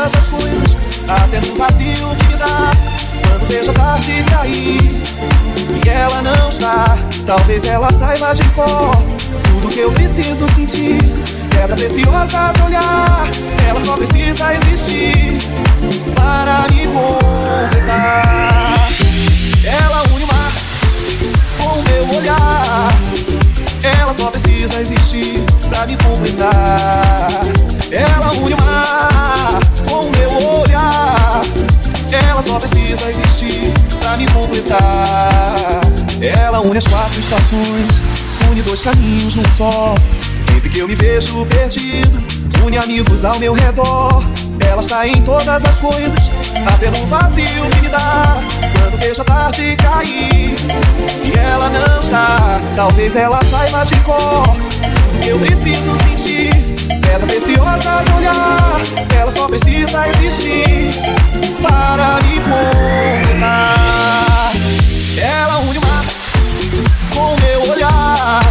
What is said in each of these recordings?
todas as coisas tá Até no vazio que me dá. Quando vejo a tarde cair E ela não está Talvez ela saiba de cor. Tudo que eu preciso sentir Pedra preciosa de olhar. Ela só precisa existir Para me completar. Ela une o mar Com o meu olhar. Ela só precisa existir Pra me completar. Ela une o mar com o meu olhar. Ela só precisa existir pra me completar. Ela une as quatro estações, une dois caminhos num só. Sempre que eu me vejo perdido, une amigos ao meu redor. Ela está em todas as coisas, tá até no vazio que me dá. Quando vejo a tarde cair e ela não está, talvez ela saiba de cor tudo que eu preciso sentir. Pedra preciosa de olhar, ela só precisa existir para me completar. Ela une o mar com meu olhar.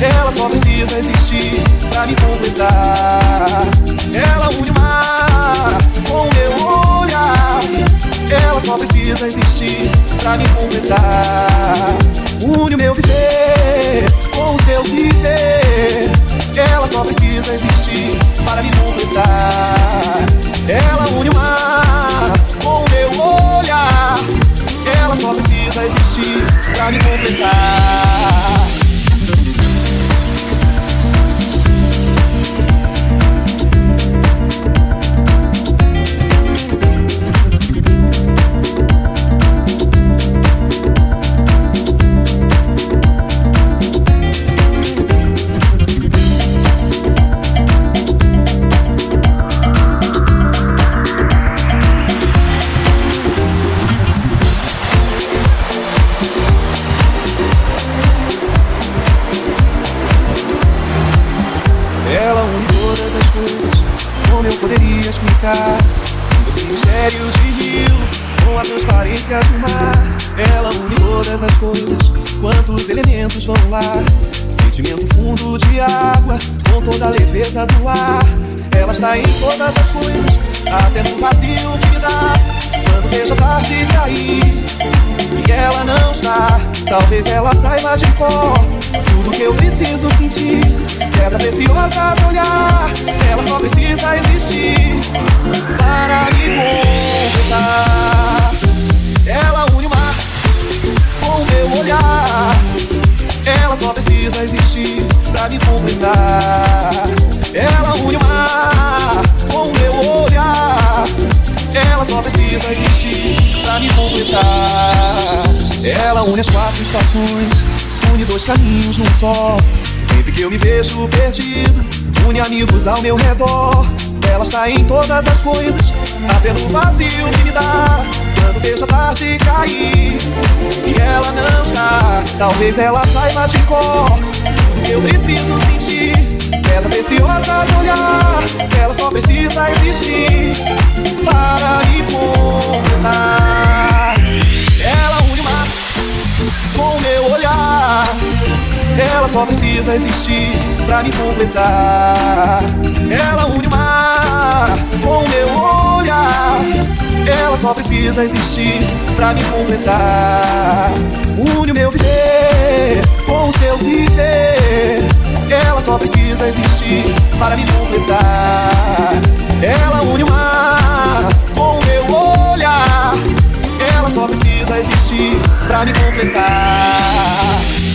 Ela só precisa existir pra me completar. Ela une o mar com meu olhar. Ela só precisa existir pra me completar. Une o meu viver com o seu viver. Ela só precisa existir para me completar. Ela une o mar com o meu olhar. Ela só precisa existir pra me completar. De água, com toda a leveza do ar. Ela está em todas as coisas, até no vazio que me dá. Quando vejo a tarde cair, e ela não está. Talvez ela saiba de cor tudo que eu preciso sentir. Pedra preciosa de olhar, ela só precisa existir para me completar. Ela une o mar com meu olhar. Ela só precisa existir Ela une as quatro estações, une dois caminhos num só. Sempre que eu me vejo perdido, une amigos ao meu redor. Ela está em todas as coisas, até no vazio que me dá. Quando vejo a tarde cair, e ela não está. Talvez ela saiba de cor tudo que eu preciso sentir. Pedra preciosa de olhar, ela só precisa existir para me completar. Com meu olhar. Ela só precisa existir pra me completar. Ela une o mar com meu olhar. Ela só precisa existir pra me completar. Une o meu viver com o seu viver. Ela só precisa existir para me completar. Ela une o mar com meu olhar. Ela só precisa existir pra me completar.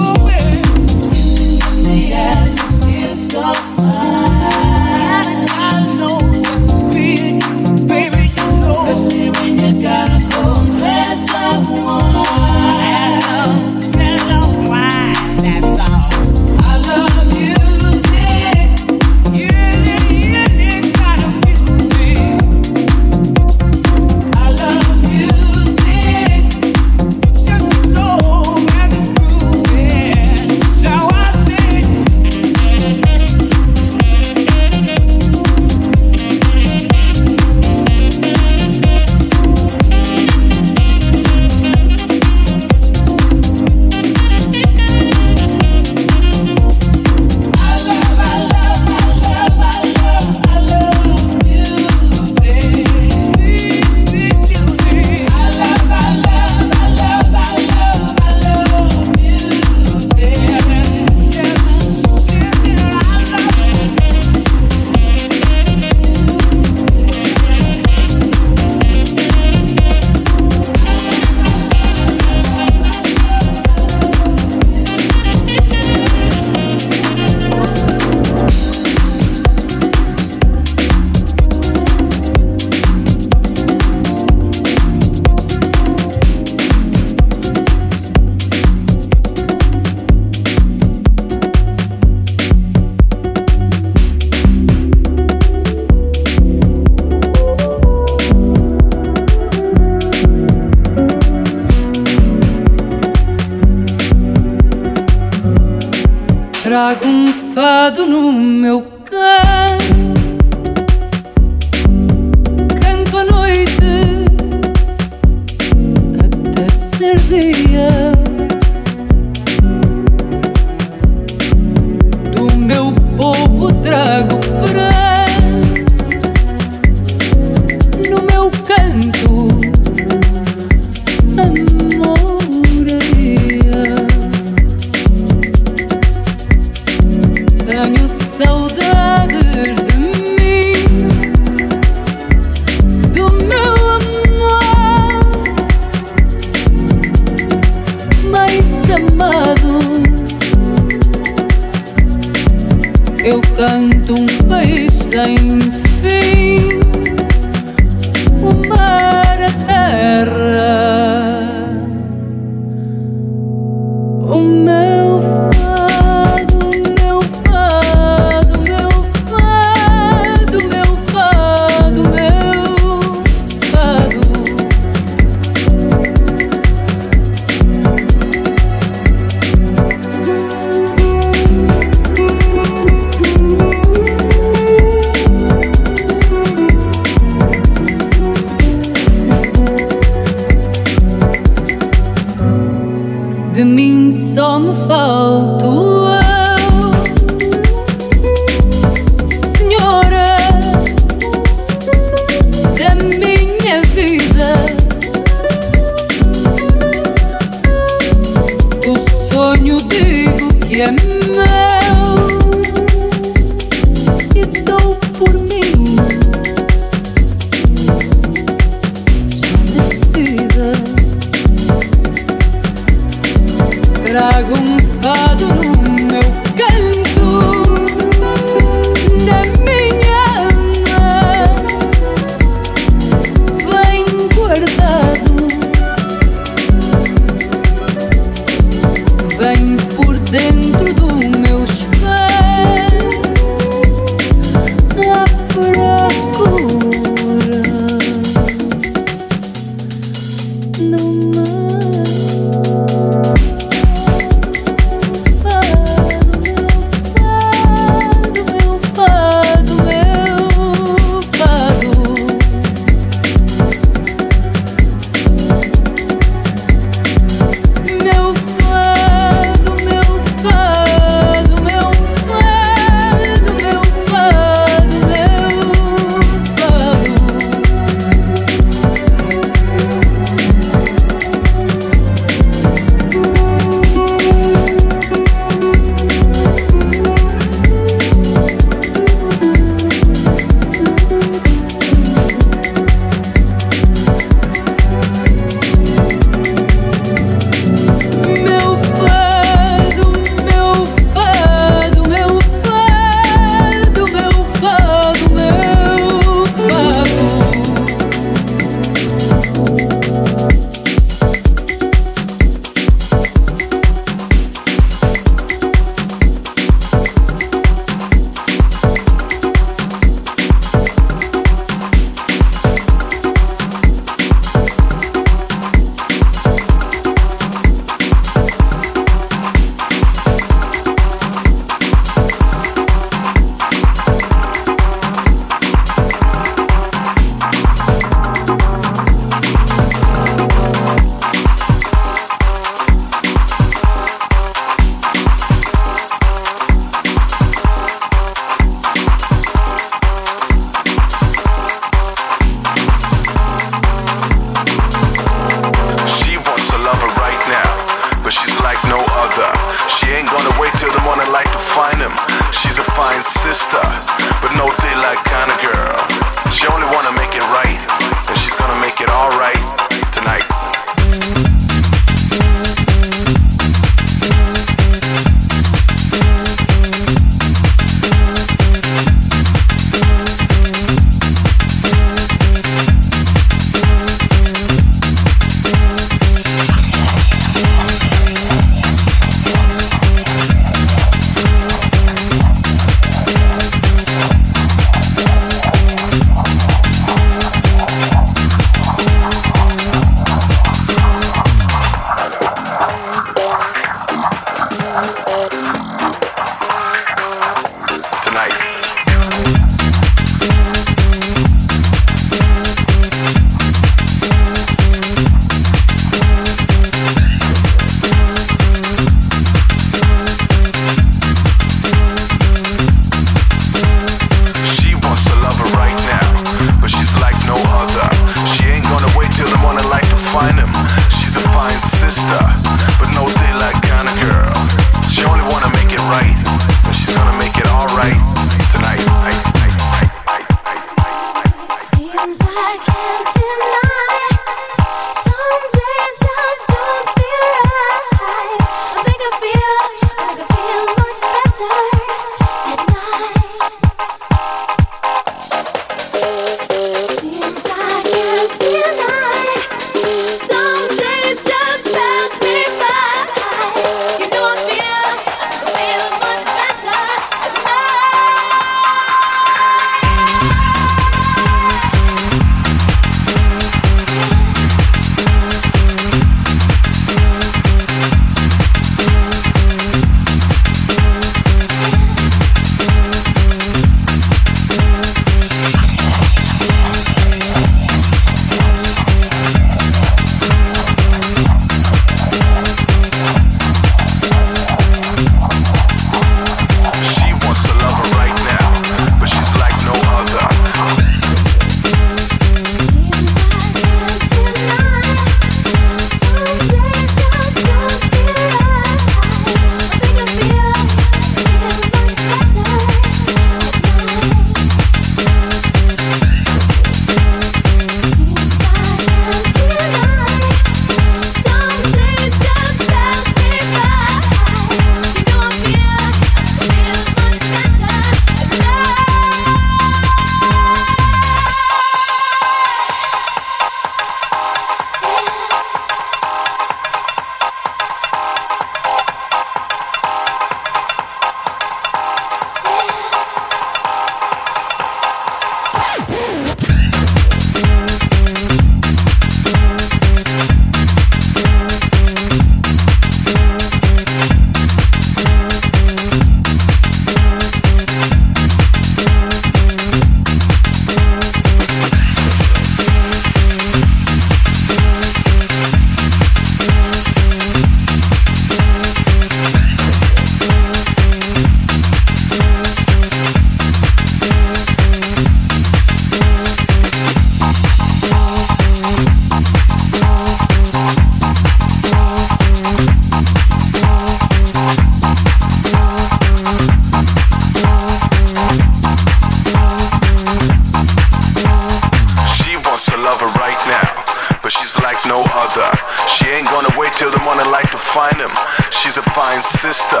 No other. She ain't gonna wait till the morning light to find him. She's a fine sister,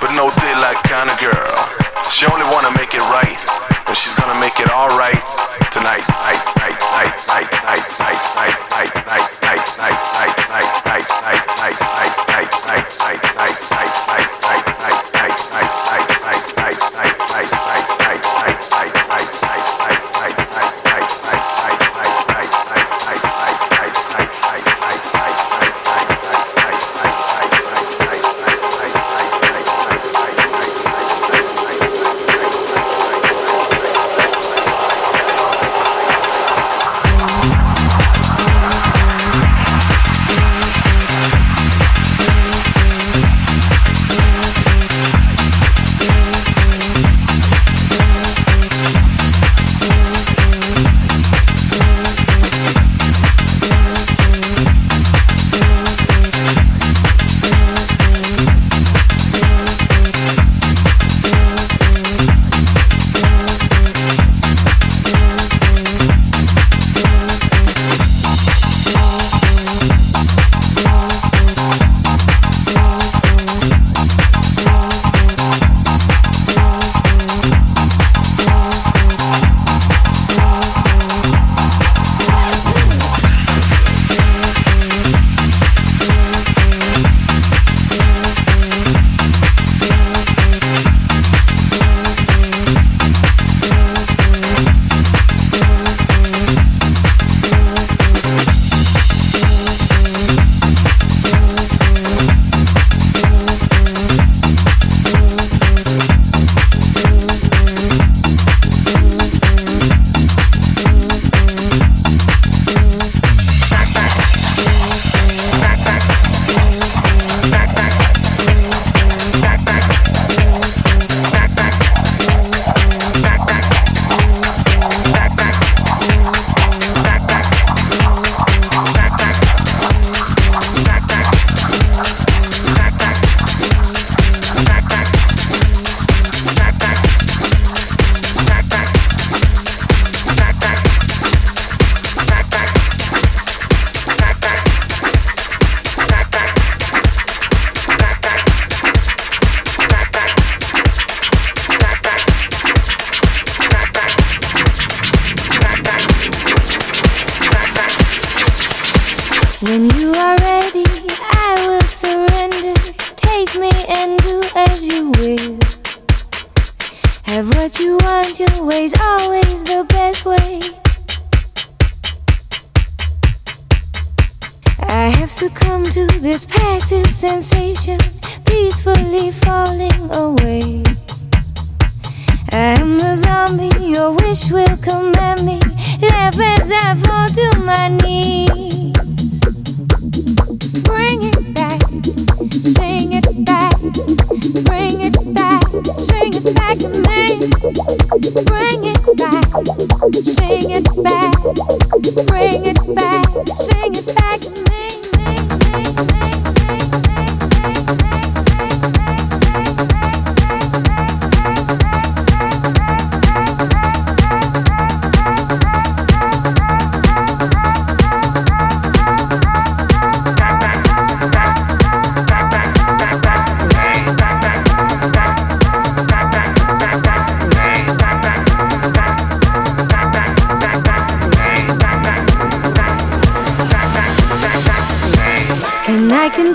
but no daylight kind of girl. She only wanna make it right, and she's gonna make it alright tonight. Night, night, night, night, night, night,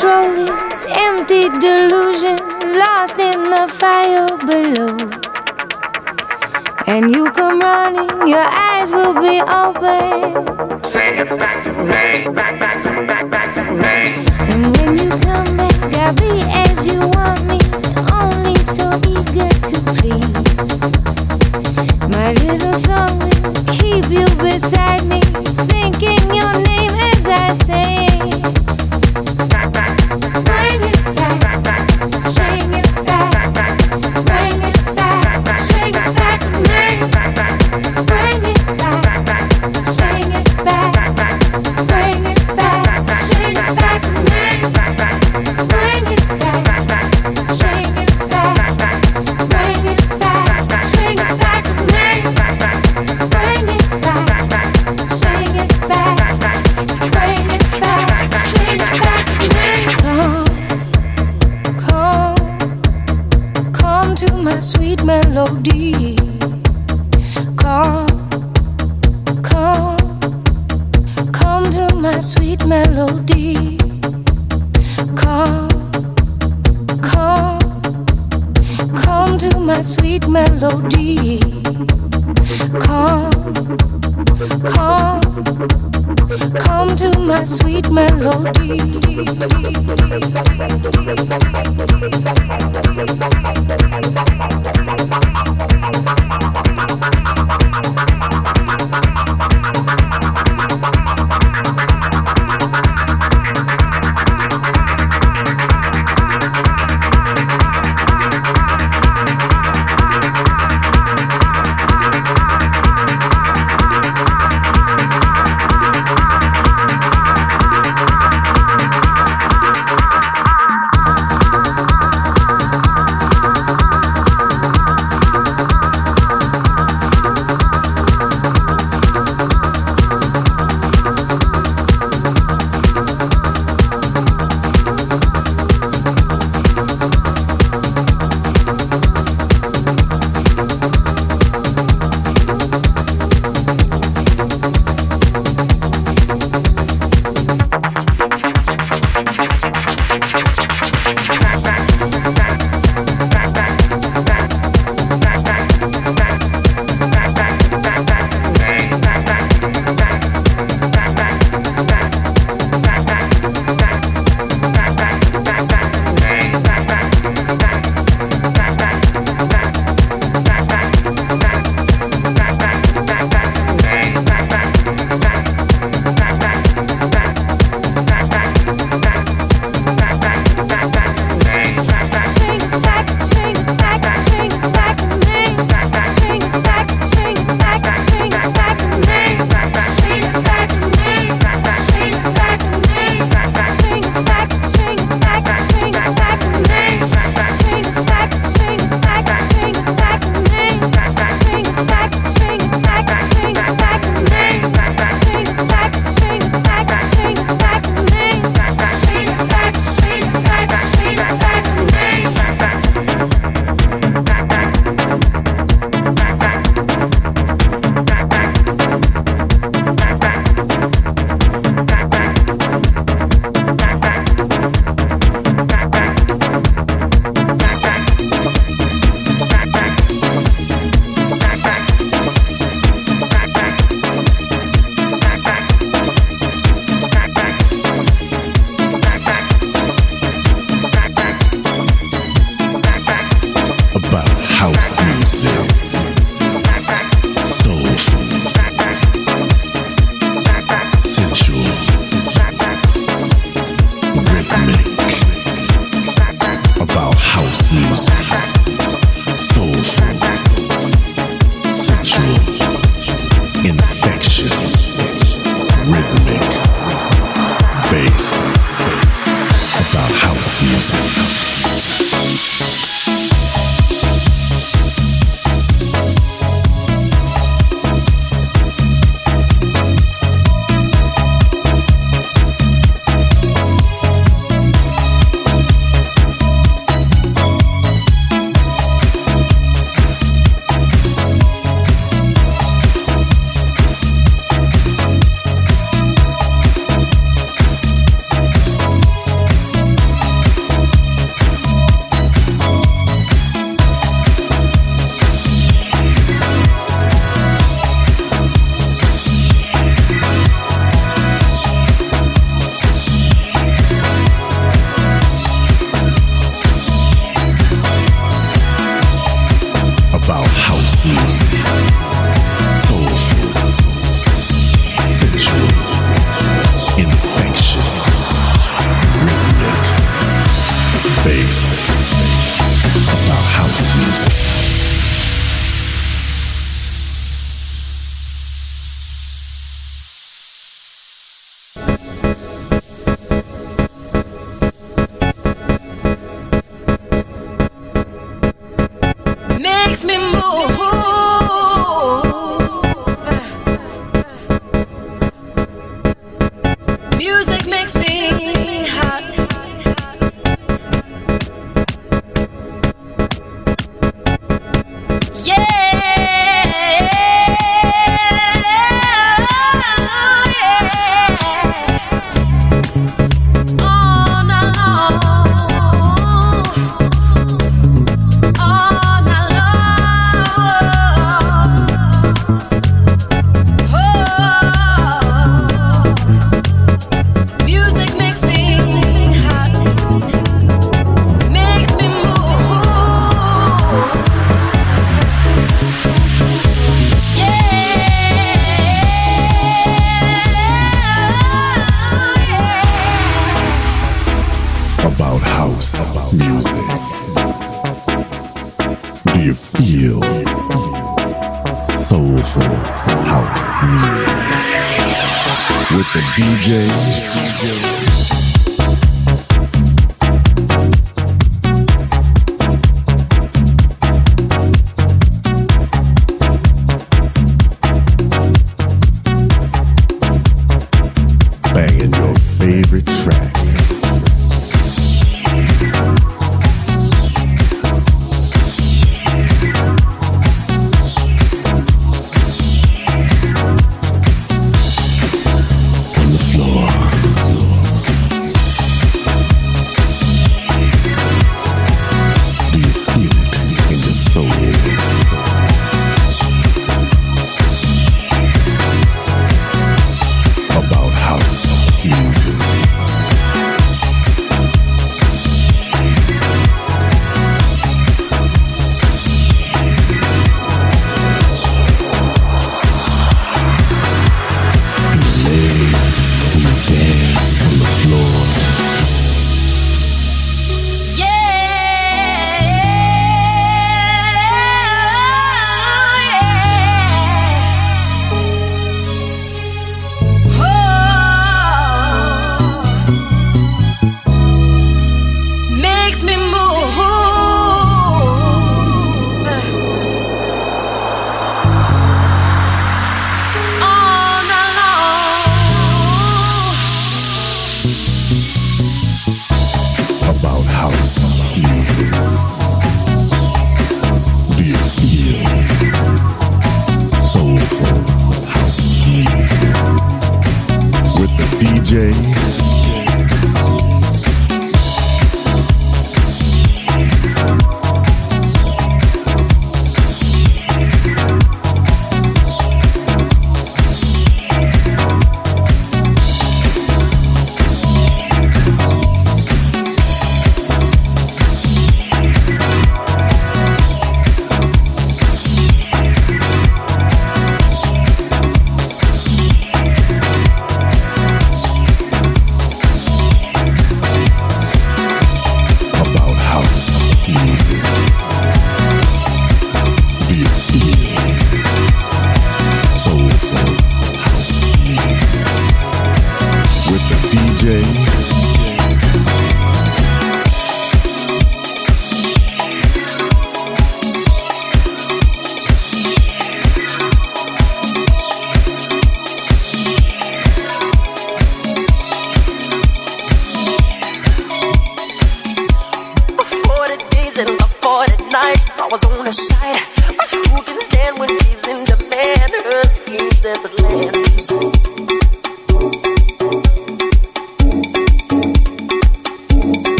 control is empty delusion lost in the fire below. And you come running, your eyes will be open. Sing it back to me, back, back to